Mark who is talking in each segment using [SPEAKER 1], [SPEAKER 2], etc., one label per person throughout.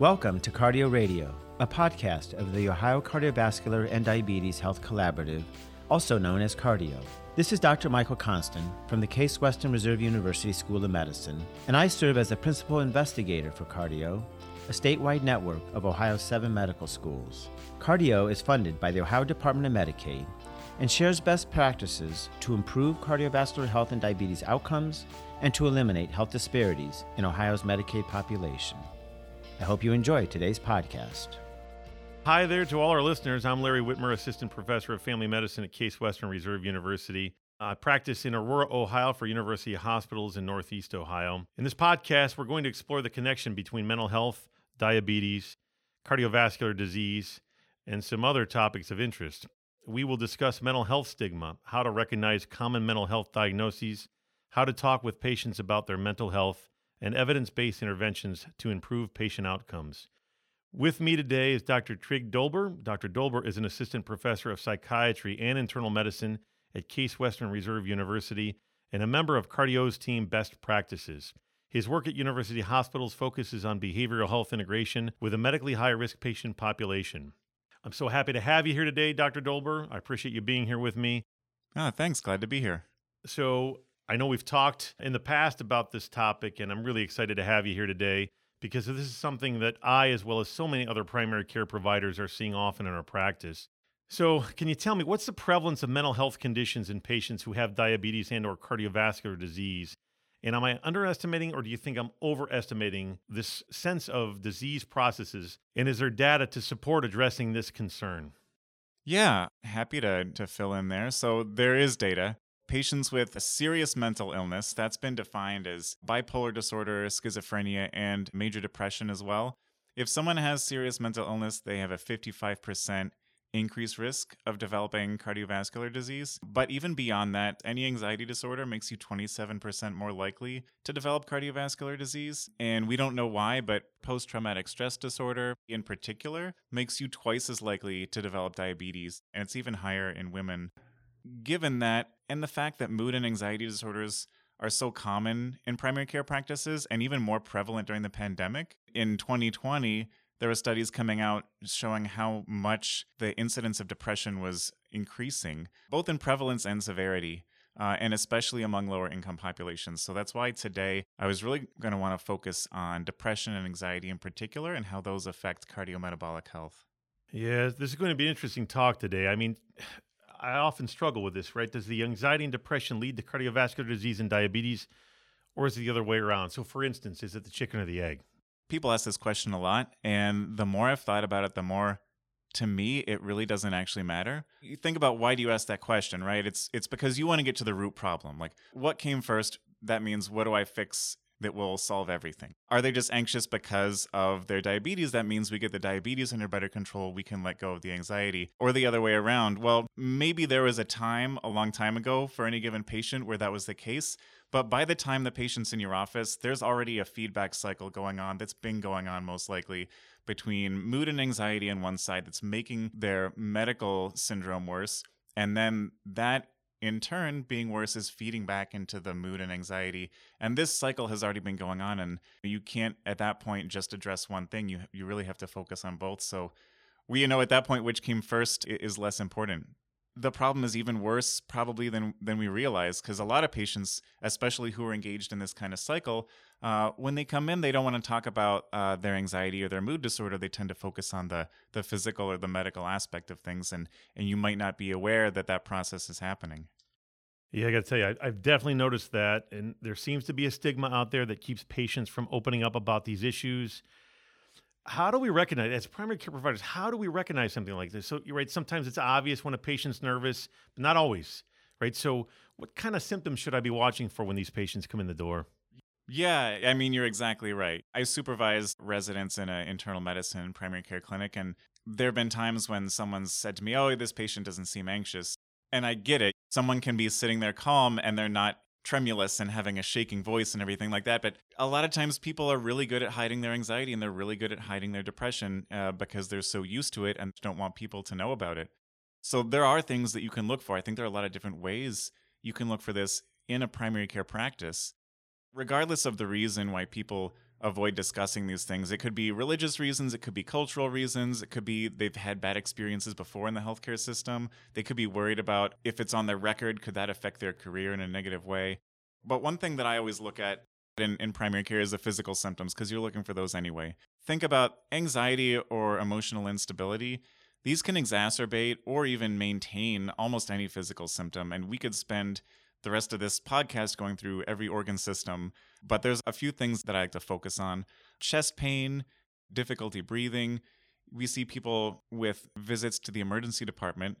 [SPEAKER 1] Welcome to Cardi-OH Radio, a podcast of the Ohio Cardiovascular and Diabetes Health Collaborative, also known as Cardi-OH. This is Dr. Michael Konstan from the Case Western Reserve University School of Medicine, and I serve as the principal investigator for Cardi-OH, a statewide network of Ohio's seven medical schools. Cardi-OH is funded by the Ohio Department of Medicaid and shares best practices to improve cardiovascular health and diabetes outcomes and to eliminate health disparities in Ohio's Medicaid population. I hope you enjoy today's podcast.
[SPEAKER 2] Hi there to all our listeners. I'm Larry Whitmer, Assistant Professor of Family Medicine at Case Western Reserve University. I practice in Aurora, Ohio for University Hospitals in Northeast Ohio. In this podcast, we're going to explore the connection between mental health, diabetes, cardiovascular disease, and some other topics of interest. We will discuss mental health stigma, how to recognize common mental health diagnoses, how to talk with patients about their mental health, and evidence based interventions to improve patient outcomes. With me today is Dr. Trig Dolber. Dr. Dolber is an assistant professor of psychiatry and internal medicine at Case Western Reserve University and a member of Cardi-OH's team Best Practices. His work at university hospitals focuses on behavioral health integration with a medically high risk patient population. I'm so happy to have you here today, Dr. Dolber. I appreciate you being here with me.
[SPEAKER 3] Ah, thanks. Glad to be here.
[SPEAKER 2] So, I know we've talked in the past about this topic, and I'm really excited to have you here today because this is something that I, as well as so many other primary care providers, are seeing often in our practice. So, can you tell me what's the prevalence of mental health conditions in patients who have diabetes and or cardiovascular disease? And am I underestimating or do you think I'm overestimating this sense of disease processes? And is there data to support addressing this concern?
[SPEAKER 3] Yeah, happy to, to fill in there. So, there is data. Patients with a serious mental illness, that's been defined as bipolar disorder, schizophrenia, and major depression as well. If someone has serious mental illness, they have a 55% increased risk of developing cardiovascular disease. But even beyond that, any anxiety disorder makes you 27% more likely to develop cardiovascular disease. And we don't know why, but post traumatic stress disorder in particular makes you twice as likely to develop diabetes. And it's even higher in women. Given that, and the fact that mood and anxiety disorders are so common in primary care practices and even more prevalent during the pandemic, in 2020, there were studies coming out showing how much the incidence of depression was increasing, both in prevalence and severity. Uh, and especially among lower income populations. So that's why today I was really going to want to focus on depression and anxiety in particular and how those affect cardiometabolic health.
[SPEAKER 2] Yeah, this is going to be an interesting talk today. I mean, I often struggle with this, right? Does the anxiety and depression lead to cardiovascular disease and diabetes, or is it the other way around? So, for instance, is it the chicken or the egg?
[SPEAKER 3] People ask this question a lot, and the more I've thought about it, the more to me it really doesn't actually matter. You think about why do you ask that question, right? It's it's because you want to get to the root problem. Like what came first? That means what do I fix that will solve everything? Are they just anxious because of their diabetes? That means we get the diabetes under better control, we can let go of the anxiety. Or the other way around. Well, maybe there was a time a long time ago for any given patient where that was the case. But by the time the patient's in your office, there's already a feedback cycle going on that's been going on most likely between mood and anxiety on one side that's making their medical syndrome worse. And then that in turn, being worse is feeding back into the mood and anxiety. And this cycle has already been going on, and you can't at that point just address one thing. You you really have to focus on both. So, we you know at that point which came first is less important the problem is even worse probably than than we realize because a lot of patients especially who are engaged in this kind of cycle uh, when they come in they don't want to talk about uh, their anxiety or their mood disorder they tend to focus on the the physical or the medical aspect of things and and you might not be aware that that process is happening
[SPEAKER 2] yeah, I got to tell you, I, have definitely noticed that. And there seems to be a stigma out there that keeps patients from opening up about these issues how do we recognize as primary care providers how do we recognize something like this? So you're right sometimes it's obvious when a patient's nervous but not always right? So what kind of symptoms should i be watching for when these patients come in the door?
[SPEAKER 3] Yeah i mean you're exactly right. I supervise residents in an internal medicine primary care clinic and there have been times when someone's said to me oh this patient doesn't seem anxious and i get it. Someone can be sitting there calm and they're not tremulous and having a shaking voice and everything like that. But a lot of times people are really good at hiding their anxiety and they're really good at hiding their depression uh, because they're so used to it and don't want people to know about it. So there are things that you can look for. I think there are a lot of different ways you can look for this in a primary care practice. Regardless of the reason why people avoid discussing these things. It could be religious reasons, it could be cultural reasons, it could be they've had bad experiences before in the healthcare system. They could be worried about if it's on their record, could that affect their career in a negative way? But one thing that I always look at in, in primary care is the physical symptoms because you're looking for those anyway. Think about anxiety or emotional instability. These can exacerbate or even maintain almost any physical symptom, and we could spend the rest of this podcast going through every organ system, but there's a few things that I like to focus on chest pain, difficulty breathing. We see people with visits to the emergency department.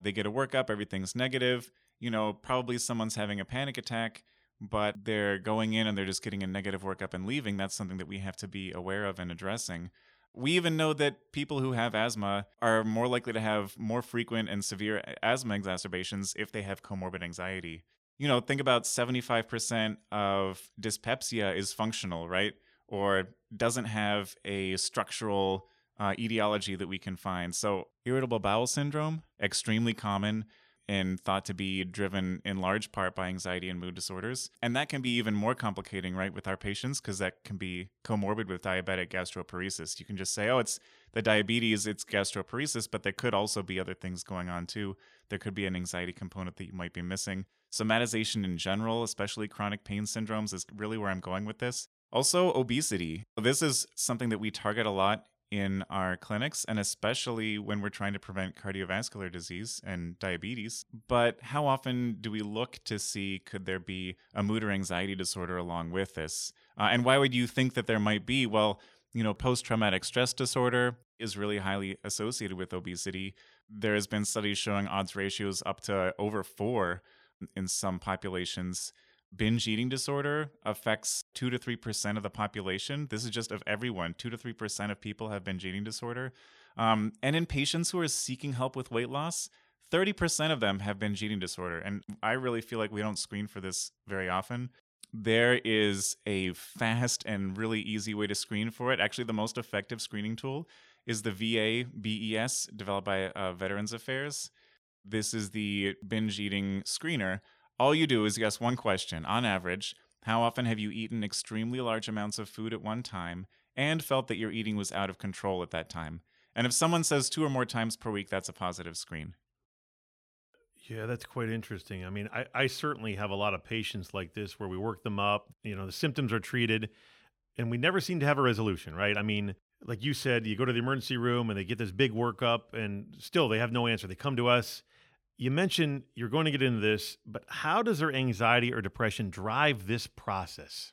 [SPEAKER 3] They get a workup, everything's negative. You know, probably someone's having a panic attack, but they're going in and they're just getting a negative workup and leaving. That's something that we have to be aware of and addressing. We even know that people who have asthma are more likely to have more frequent and severe asthma exacerbations if they have comorbid anxiety you know, think about 75% of dyspepsia is functional, right? Or doesn't have a structural uh, etiology that we can find. So, irritable bowel syndrome, extremely common and thought to be driven in large part by anxiety and mood disorders. And that can be even more complicating, right, with our patients, because that can be comorbid with diabetic gastroparesis. You can just say, oh, it's the diabetes, it's gastroparesis, but there could also be other things going on too. There could be an anxiety component that you might be missing. Somatization in general, especially chronic pain syndromes, is really where I'm going with this. Also, obesity. This is something that we target a lot in our clinics, and especially when we're trying to prevent cardiovascular disease and diabetes. But how often do we look to see could there be a mood or anxiety disorder along with this? Uh, and why would you think that there might be? Well, you know, post traumatic stress disorder is really highly associated with obesity. There has been studies showing odds ratios up to over four in some populations. Binge eating disorder affects 2 to 3% of the population. This is just of everyone. 2 to 3% of people have binge eating disorder. Um, and in patients who are seeking help with weight loss, 30% of them have binge eating disorder. And I really feel like we don't screen for this very often. There is a fast and really easy way to screen for it. Actually, the most effective screening tool is the VA BES developed by uh, Veterans Affairs. This is the binge eating screener. All you do is guess one question. On average, how often have you eaten extremely large amounts of food at one time and felt that your eating was out of control at that time? And if someone says two or more times per week, that's a positive screen.
[SPEAKER 2] Yeah, that's quite interesting. I mean, I, I certainly have a lot of patients like this where we work them up, you know, the symptoms are treated, and we never seem to have a resolution, right? I mean, like you said, you go to the emergency room and they get this big workup, and still they have no answer. They come to us you mentioned you're going to get into this, but how does their anxiety or depression drive this process?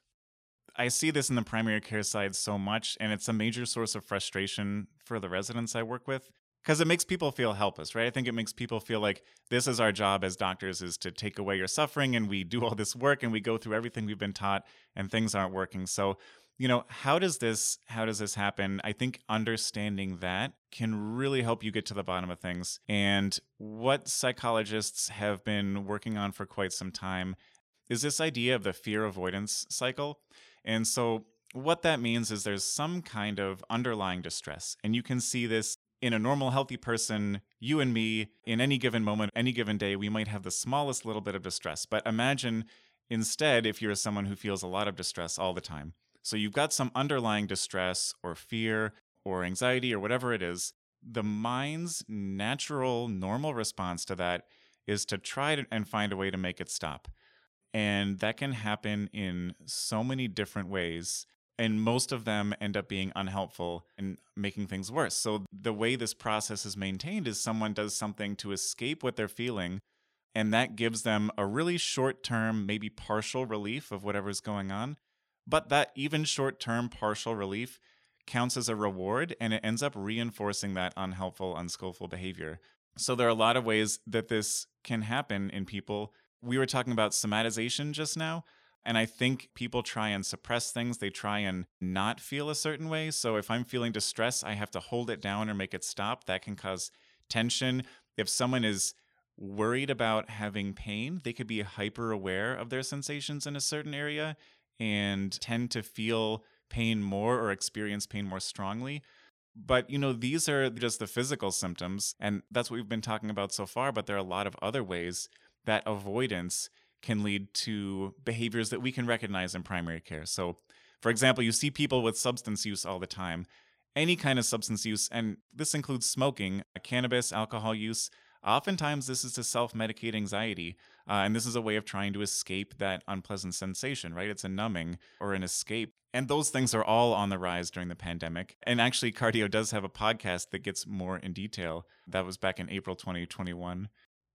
[SPEAKER 3] I see this in the primary care side so much, and it's a major source of frustration for the residents I work with because it makes people feel helpless, right? I think it makes people feel like this is our job as doctors is to take away your suffering, and we do all this work and we go through everything we've been taught, and things aren't working. So you know how does this how does this happen? I think understanding that can really help you get to the bottom of things. And what psychologists have been working on for quite some time is this idea of the fear avoidance cycle. And so what that means is there's some kind of underlying distress and you can see this in a normal healthy person you and me in any given moment any given day we might have the smallest little bit of distress. But imagine instead if you're someone who feels a lot of distress all the time so you've got some underlying distress or fear or anxiety or whatever it is. The mind's natural, normal response to that is to try to, and find a way to make it stop. And that can happen in so many different ways. And most of them end up being unhelpful and making things worse. So, the way this process is maintained is someone does something to escape what they're feeling, and that gives them a really short term, maybe partial relief of whatever's going on. But that even short term partial relief counts as a reward and it ends up reinforcing that unhelpful, unskillful behavior. So there are a lot of ways that this can happen in people. We were talking about somatization just now. And I think people try and suppress things. They try and not feel a certain way. So if I'm feeling distress, I have to hold it down or make it stop. That can cause tension. If someone is worried about having pain, they could be hyper aware of their sensations in a certain area and tend to feel pain more or experience pain more strongly. But, you know, these are just the physical symptoms. And that's what we've been talking about so far. But there are a lot of other ways that avoidance can lead to behaviors that we can recognize in primary care. So, For example, you see people with substance use all the time. Any kind of substance use, and this includes smoking, cannabis, alcohol use. Oftentimes, this is to self medicate anxiety. Uh, and this is a way of trying to escape that unpleasant sensation, right? It's a numbing or an escape. And those things are all on the rise during the pandemic. And actually, Cardi-OH does have a podcast that gets more in detail. That was back in April 2021.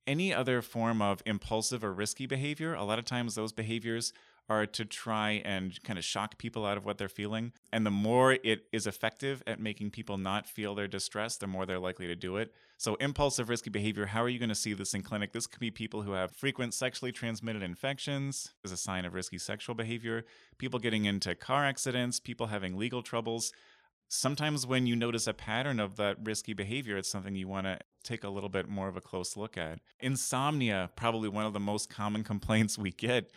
[SPEAKER 3] Any other form of impulsive or risky behavior, a lot of times those behaviors are to try and kind of shock people out of what they're feeling. And the more it is effective at making people not feel their distress, the more they're likely to do it. So, impulsive risky behavior, how are you going to see this in clinic? This could be people who have frequent sexually transmitted infections as a sign of risky sexual behavior, people getting into car accidents, people having legal troubles. Sometimes, when you notice a pattern of that risky behavior, it's something you want to take a little bit more of a close look at. Insomnia, probably one of the most common complaints we get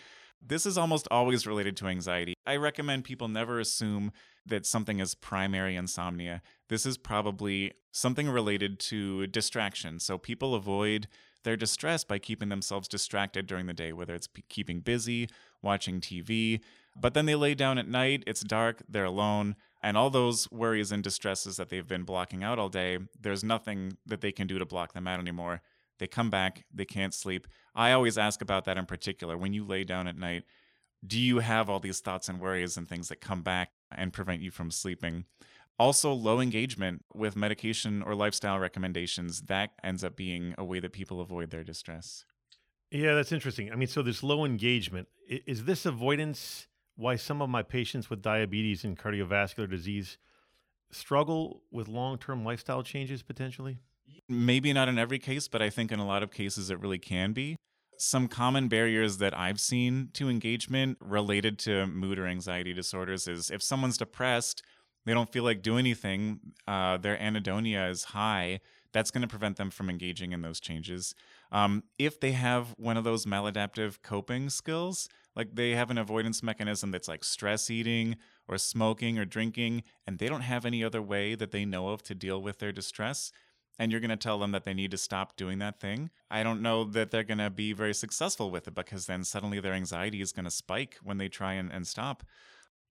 [SPEAKER 3] this is almost always related to anxiety. I recommend people never assume that something is primary insomnia. This is probably something related to distraction. So people avoid their distress by keeping themselves distracted during the day, whether it's keeping busy, watching TV. But then they lay down at night, it's dark, they're alone, and all those worries and distresses that they've been blocking out all day, there's nothing that they can do to block them out anymore. They come back, they can't sleep. I always ask about that in particular. When you lay down at night, do you have all these thoughts and worries and things that come back and prevent you from sleeping? Also, low engagement with medication or lifestyle recommendations, that ends up being a way that people avoid their distress.
[SPEAKER 2] Yeah, that's interesting. I mean, so this low engagement, is this avoidance why some of my patients with diabetes and cardiovascular disease struggle with long term lifestyle changes potentially?
[SPEAKER 3] Maybe not in every case, but I think in a lot of cases it really can be. Some common barriers that I've seen to engagement related to mood or anxiety disorders is if someone's depressed, they don't feel like doing anything, uh, their anhedonia is high, that's going to prevent them from engaging in those changes. Um, if they have one of those maladaptive coping skills, like they have an avoidance mechanism that's like stress eating or smoking or drinking, and they don't have any other way that they know of to deal with their distress, and you're going to tell them that they need to stop doing that thing, I don't know that they're going to be very successful with it because then suddenly their anxiety is going to spike when they try and, and stop.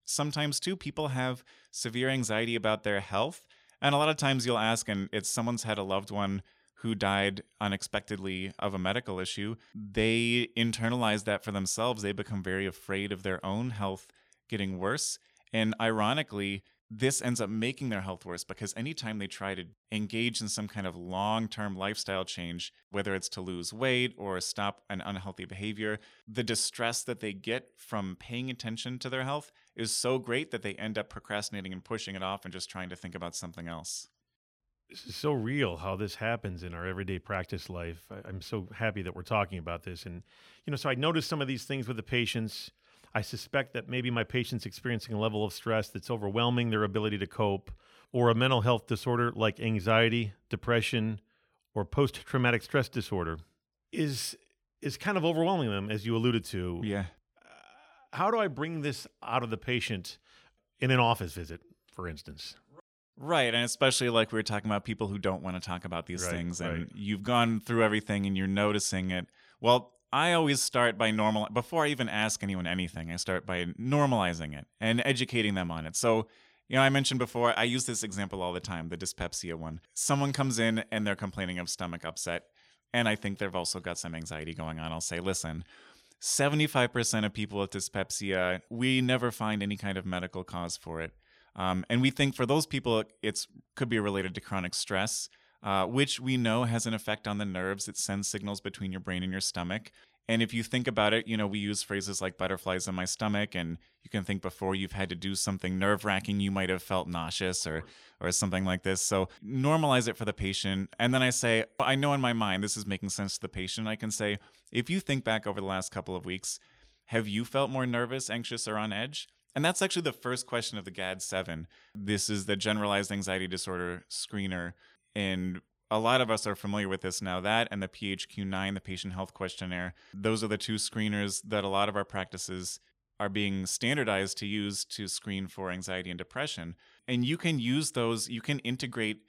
[SPEAKER 3] Sometimes, too, people have severe anxiety about their health. And a lot of times you'll ask, and it's someone's had a loved one who died unexpectedly of a medical issue. They internalize that for themselves. They become very afraid of their own health getting worse. And ironically, this ends up making their health worse because anytime they try to engage in some kind of long term lifestyle change, whether it's to lose weight or stop an unhealthy behavior, the distress that they get from paying attention to their health is so great that they end up procrastinating and pushing it off and just trying to think about something else.
[SPEAKER 2] This is so real how this happens in our everyday practice life. I'm so happy that we're talking about this. And, you know, so I noticed some of these things with the patients I suspect that maybe my patient's experiencing a level of stress that's overwhelming their ability to cope, or a mental health disorder like anxiety, depression, or post traumatic stress disorder is is kind of overwhelming them, as you alluded to.
[SPEAKER 3] Yeah.
[SPEAKER 2] Uh, how do I bring this out of the patient in an office visit, for instance?
[SPEAKER 3] Right. And especially like we were talking about people who don't want to talk about these right, things and right. you've gone through everything and you're noticing it. Well, I always start by normal before I even ask anyone anything. I start by normalizing it and educating them on it. So, you know, I mentioned before, I use this example all the time, the dyspepsia one. Someone comes in and they're complaining of stomach upset, and I think they've also got some anxiety going on. I'll say, listen, 75% of people with dyspepsia, we never find any kind of medical cause for it. Um, and we think for those people, it's could be related to chronic stress uh, which we know has an effect on the nerves. It sends signals between your brain and your stomach. And if you think about it, you know, we use phrases like butterflies in my stomach, and you can think before you've had to do something nerve wracking, you might have felt nauseous or, or something like this. So normalize it for the patient. And then I say, I know in my mind this is making sense to the patient. I can say, if you think back over the last couple of weeks, have you felt more nervous, anxious, or on edge? And that's actually the first question of the GAD 7. This is the generalized anxiety disorder screener and a lot of us are familiar with this now. That and the PHQ9, the patient health questionnaire, those are the two screeners that a lot of our practices are being standardized to use to screen for anxiety and depression. And you can use those, you can integrate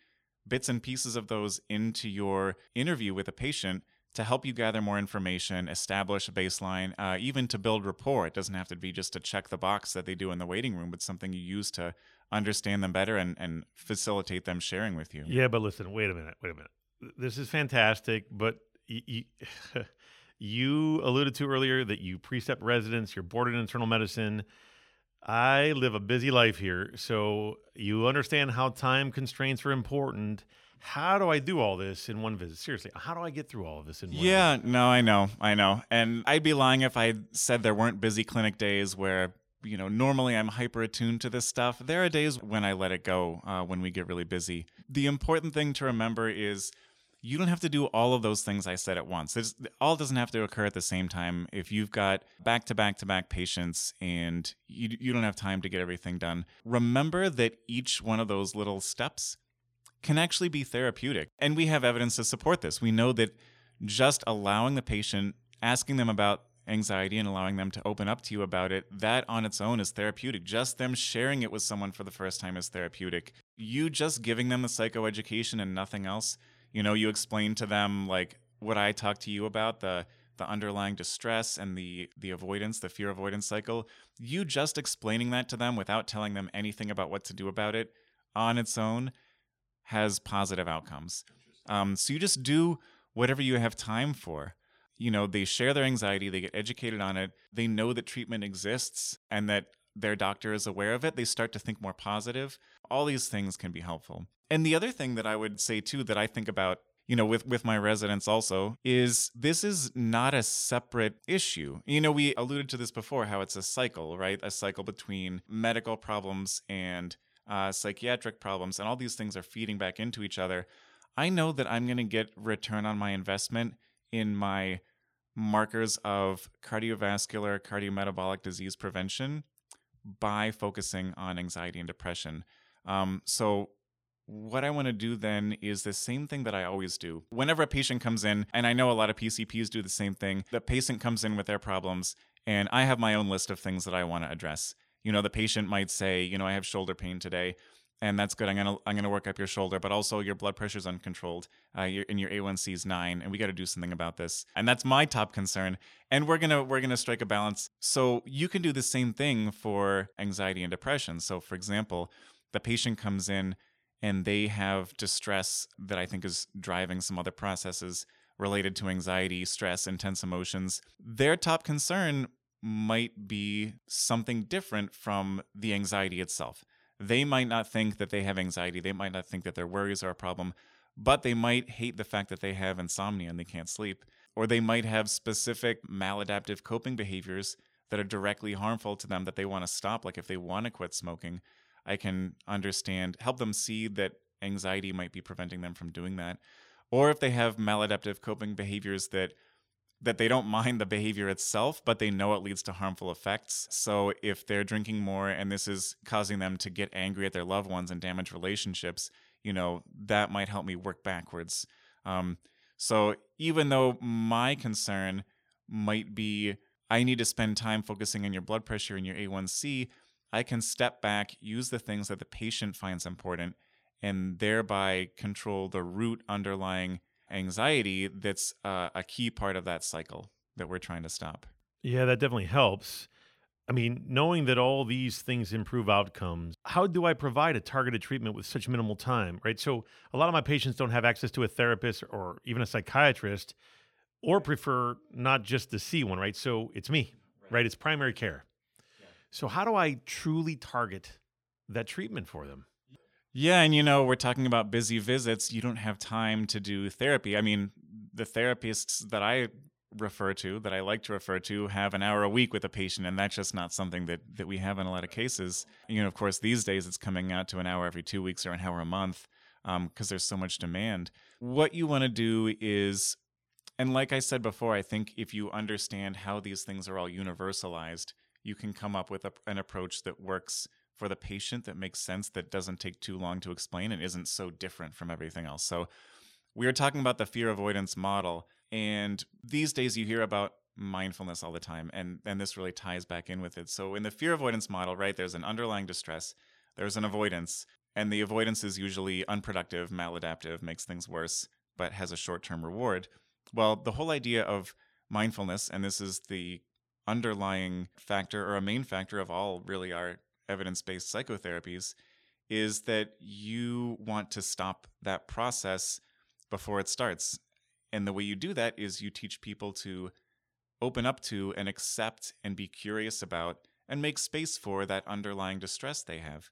[SPEAKER 3] bits and pieces of those into your interview with a patient to help you gather more information, establish a baseline, uh, even to build rapport. It doesn't have to be just to check the box that they do in the waiting room, but something you use to understand them better and, and facilitate them sharing with you.
[SPEAKER 2] Yeah, but listen, wait a minute, wait a minute. This is fantastic, but y- y- you alluded to earlier that you precept residents, you're boarded in internal medicine. I live a busy life here, so you understand how time constraints are important. How do I do all this in one visit? Seriously, how do I get through all of this in one
[SPEAKER 3] Yeah,
[SPEAKER 2] visit?
[SPEAKER 3] no, I know, I know. And I'd be lying if I said there weren't busy clinic days where, you know, normally I'm hyper attuned to this stuff. There are days when I let it go uh, when we get really busy. The important thing to remember is you don't have to do all of those things I said at once. There's, all doesn't have to occur at the same time. If you've got back to back to back patients and you, you don't have time to get everything done, remember that each one of those little steps can actually be therapeutic. And we have evidence to support this. We know that just allowing the patient, asking them about anxiety and allowing them to open up to you about it, that on its own is therapeutic. Just them sharing it with someone for the first time is therapeutic. You just giving them the psychoeducation and nothing else, you know, you explain to them like what I talked to you about, the the underlying distress and the the avoidance, the fear avoidance cycle. You just explaining that to them without telling them anything about what to do about it on its own has positive outcomes. Um, so you just do whatever you have time for. You know, they share their anxiety, they get educated on it, they know that treatment exists and that their doctor is aware of it. They start to think more positive. All these things can be helpful. And the other thing that I would say too that I think about you know with with my residents also is this is not a separate issue you know we alluded to this before how it's a cycle right a cycle between medical problems and uh, psychiatric problems, and all these things are feeding back into each other, I know that I'm going to get return on my investment in my markers of cardiovascular, cardiometabolic disease prevention by focusing on anxiety and depression. Um, so, what I want to do then is the same thing that I always do. Whenever a patient comes in, and I know a lot of PCPs do the same thing, the patient comes in with their problems, and I have my own list of things that I want to address you know the patient might say you know i have shoulder pain today and that's good. I'm gonna i'm gonna work up your shoulder but also your blood pressure's uncontrolled uh, your, and your a1c is 9 and we got to do something about this. And that's my top concern and we're gonna we're gonna strike a balance. So you can do the same thing for anxiety and depression. So for example the patient comes in and they have distress that i think is driving some other processes related to anxiety stress intense emotions. Their top concern might be something different from the anxiety itself. They might not think that they have anxiety, they might not think that their worries are a problem, but they might hate the fact that they have insomnia and they can't sleep. Or they might have specific maladaptive coping behaviors that are directly harmful to them that they want to stop. Like if they want to quit smoking, I can understand, help them see that anxiety might be preventing them from doing that. Or if they have maladaptive coping behaviors that that they don't mind the behavior itself, but they know it leads to harmful effects. So if they're drinking more and this is causing them to get angry at their loved ones and damage relationships, you know, that might help me work backwards. Um, so even though my concern might be I need to spend time focusing on your blood pressure and your A1C, I can step back, use the things that the patient finds important, and thereby control the root underlying anxiety that's uh, a key part of that cycle that we're trying to stop.
[SPEAKER 2] Yeah, that definitely helps. I mean, knowing that all these things improve outcomes, how do I provide a targeted treatment with such minimal time, right? So, a lot of my patients don't have access to a therapist or even a psychiatrist or prefer not just to see one, right? So, it's me, right? right? It's primary care. Yeah. So, how do I truly target that treatment for them?
[SPEAKER 3] Yeah, and you know, we're talking about busy visits. You don't have time to do therapy. I mean, the therapists that I refer to, that I like to refer to, have an hour a week with a patient, and that's just not something that that we have in a lot of cases. You know, of course, these days it's coming out to an hour every two weeks or an hour a month because um, there's so much demand. What you want to do is, and like I said before, I think if you understand how these things are all universalized, you can come up with a, an approach that works for the patient that makes sense that doesn't take too long to explain and isn't so different from everything else. So we are talking about the fear avoidance model and these days you hear about mindfulness all the time and and this really ties back in with it. So in the fear avoidance model, right, there's an underlying distress, there's an avoidance, and the avoidance is usually unproductive, maladaptive, makes things worse, but has a short-term reward. Well, the whole idea of mindfulness, and this is the underlying factor or a main factor of all really our evidence based psychotherapies, is that you want to stop that process before it starts. And the way you do that is you teach people to open up to and accept and be curious about and make space for that underlying distress they have.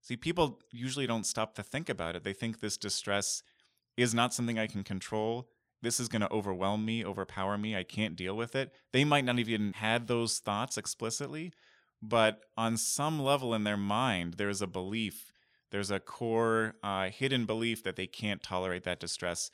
[SPEAKER 3] See, people usually don't stop to think about it. They think this distress is not something I can control. This is going to overwhelm me, overpower me. I can't deal with it. They might not even had those thoughts explicitly, but on some level in their mind, there's a belief, there's a core uh, hidden belief that they can't tolerate that distress.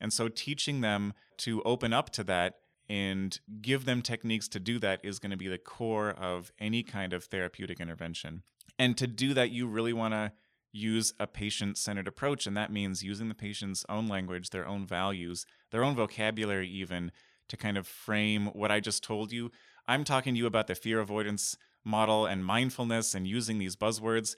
[SPEAKER 3] And so teaching them to open up to that and give them techniques to do that is going to be the core of any kind of therapeutic intervention. And to do that, you really want to use a patient centered approach. And that means using the patient's own language, their own values, their own vocabulary, even to kind of frame what I just told you. I'm talking to you about the fear avoidance model and mindfulness and using these buzzwords.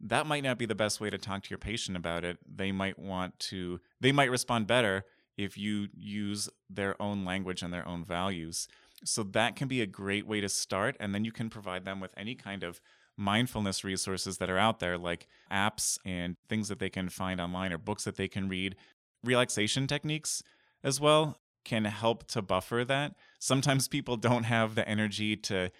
[SPEAKER 3] That might not be the best way to talk to your patient about it. They might want to, they might respond better if you use their own language and their own values. So that can be a great way to start. And then you can provide them with any kind of mindfulness resources that are out there, like apps and things that they can find online or books that they can read. Relaxation techniques as well can help to buffer that. Sometimes people don't have the energy to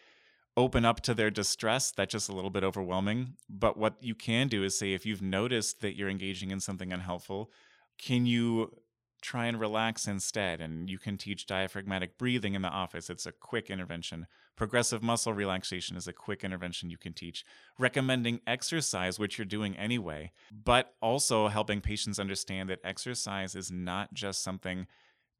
[SPEAKER 3] open up to their distress. That's just a little bit overwhelming. But what you can do is say, if you've noticed that you're engaging in something unhelpful, can you try and relax instead. And you can teach diaphragmatic breathing in the office. It's a quick intervention. Progressive muscle relaxation is a quick intervention you can teach. Recommending exercise, which you're doing anyway, but also helping patients understand that exercise is not just something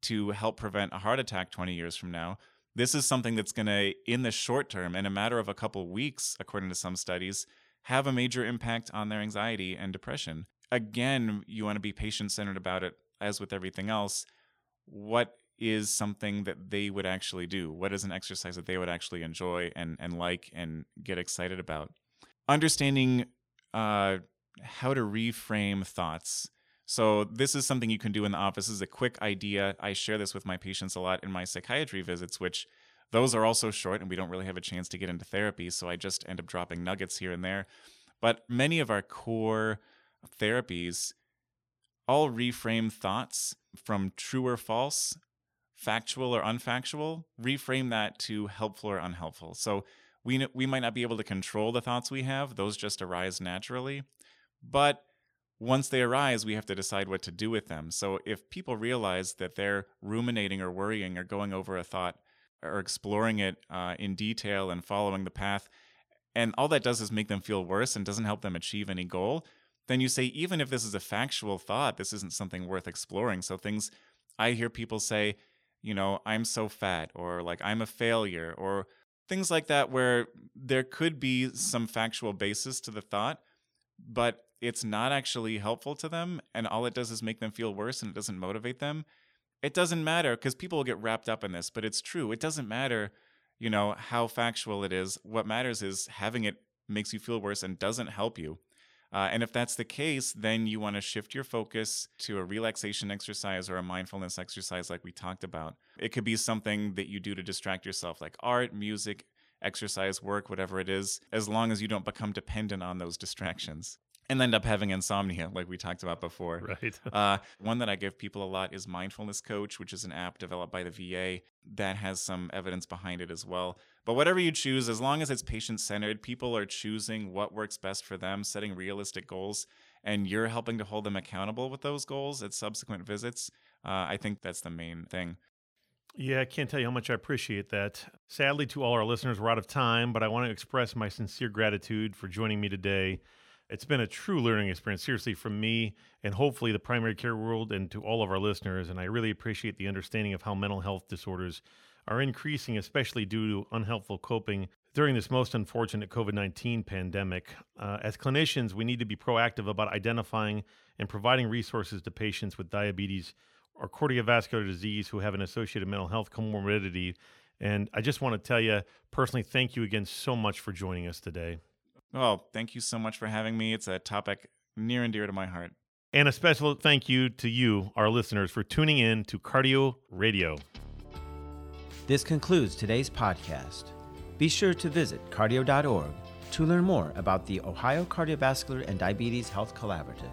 [SPEAKER 3] to help prevent a heart attack 20 years from now. This is something that's going to, in the short term, in a matter of a couple weeks, according to some studies, have a major impact on their anxiety and depression. Again, you want to be patient centered about it as with everything else, what is something that they would actually do? What is an exercise that they would actually enjoy and, and like and get excited about? Understanding uh, how to reframe thoughts. So, this is something you can do in the office. This is a quick idea. I share this with my patients a lot in my psychiatry visits, which those are also short and we don't really have a chance to get into therapy. So, I just end up dropping nuggets here and there. But many of our core therapies all reframe thoughts from true or false, factual or unfactual, reframe that to helpful or unhelpful. So we we might not be able to control the thoughts we have; those just arise naturally. But once they arise, we have to decide what to do with them. So if people realize that they're ruminating or worrying or going over a thought or exploring it uh, in detail and following the path, and all that does is make them feel worse and doesn't help them achieve any goal, then you say, even if this is a factual thought, this isn't something worth exploring. So things I hear people say, you know, I'm so fat, or like I'm a failure, or things like that, where there could be some factual basis to the thought, but it's not actually helpful to them. And all it does is make them feel worse and it doesn't motivate them. It doesn't matter because people get wrapped up in this, but it's true. It doesn't matter, you know, how factual it is. What matters is having it makes you feel worse and doesn't help you. Uh, and if that's the case, then you want to shift your focus to a relaxation exercise or a mindfulness exercise, like we talked about. It could be something that you do to distract yourself, like art, music, exercise, work, whatever it is, as long as you don't become dependent on those distractions and end up having insomnia, like we talked about before.
[SPEAKER 2] Right.
[SPEAKER 3] uh, one that I give people a lot is Mindfulness Coach, which is an app developed by the VA that has some evidence behind it as well. But whatever you choose, as long as it's patient centered, people are choosing what works best for them, setting realistic goals, and you're helping to hold them accountable with those goals at subsequent visits. Uh, I think that's the main thing.
[SPEAKER 2] Yeah, I can't tell you how much I appreciate that. Sadly, to all our listeners, we're out of time, but I want to express my sincere gratitude for joining me today. It's been a true learning experience, seriously, from me and hopefully the primary care world and to all of our listeners. And I really appreciate the understanding of how mental health disorders are increasing, especially due to unhelpful coping during this most unfortunate COVID 19 pandemic. Uh, as clinicians, we need to be proactive about identifying and providing resources to patients with diabetes or cardiovascular disease who have an associated mental health comorbidity. And I just want to tell you personally, thank you again so much for joining us today.
[SPEAKER 3] Well, thank you so much for having me. It's a topic near and dear to my heart.
[SPEAKER 2] And a special thank you to you, our listeners, for tuning in to Cardi-OH Radio.
[SPEAKER 1] This concludes today's podcast. Be sure to visit cardi-oh.org to learn more about the Ohio Cardiovascular and Diabetes Health Collaborative.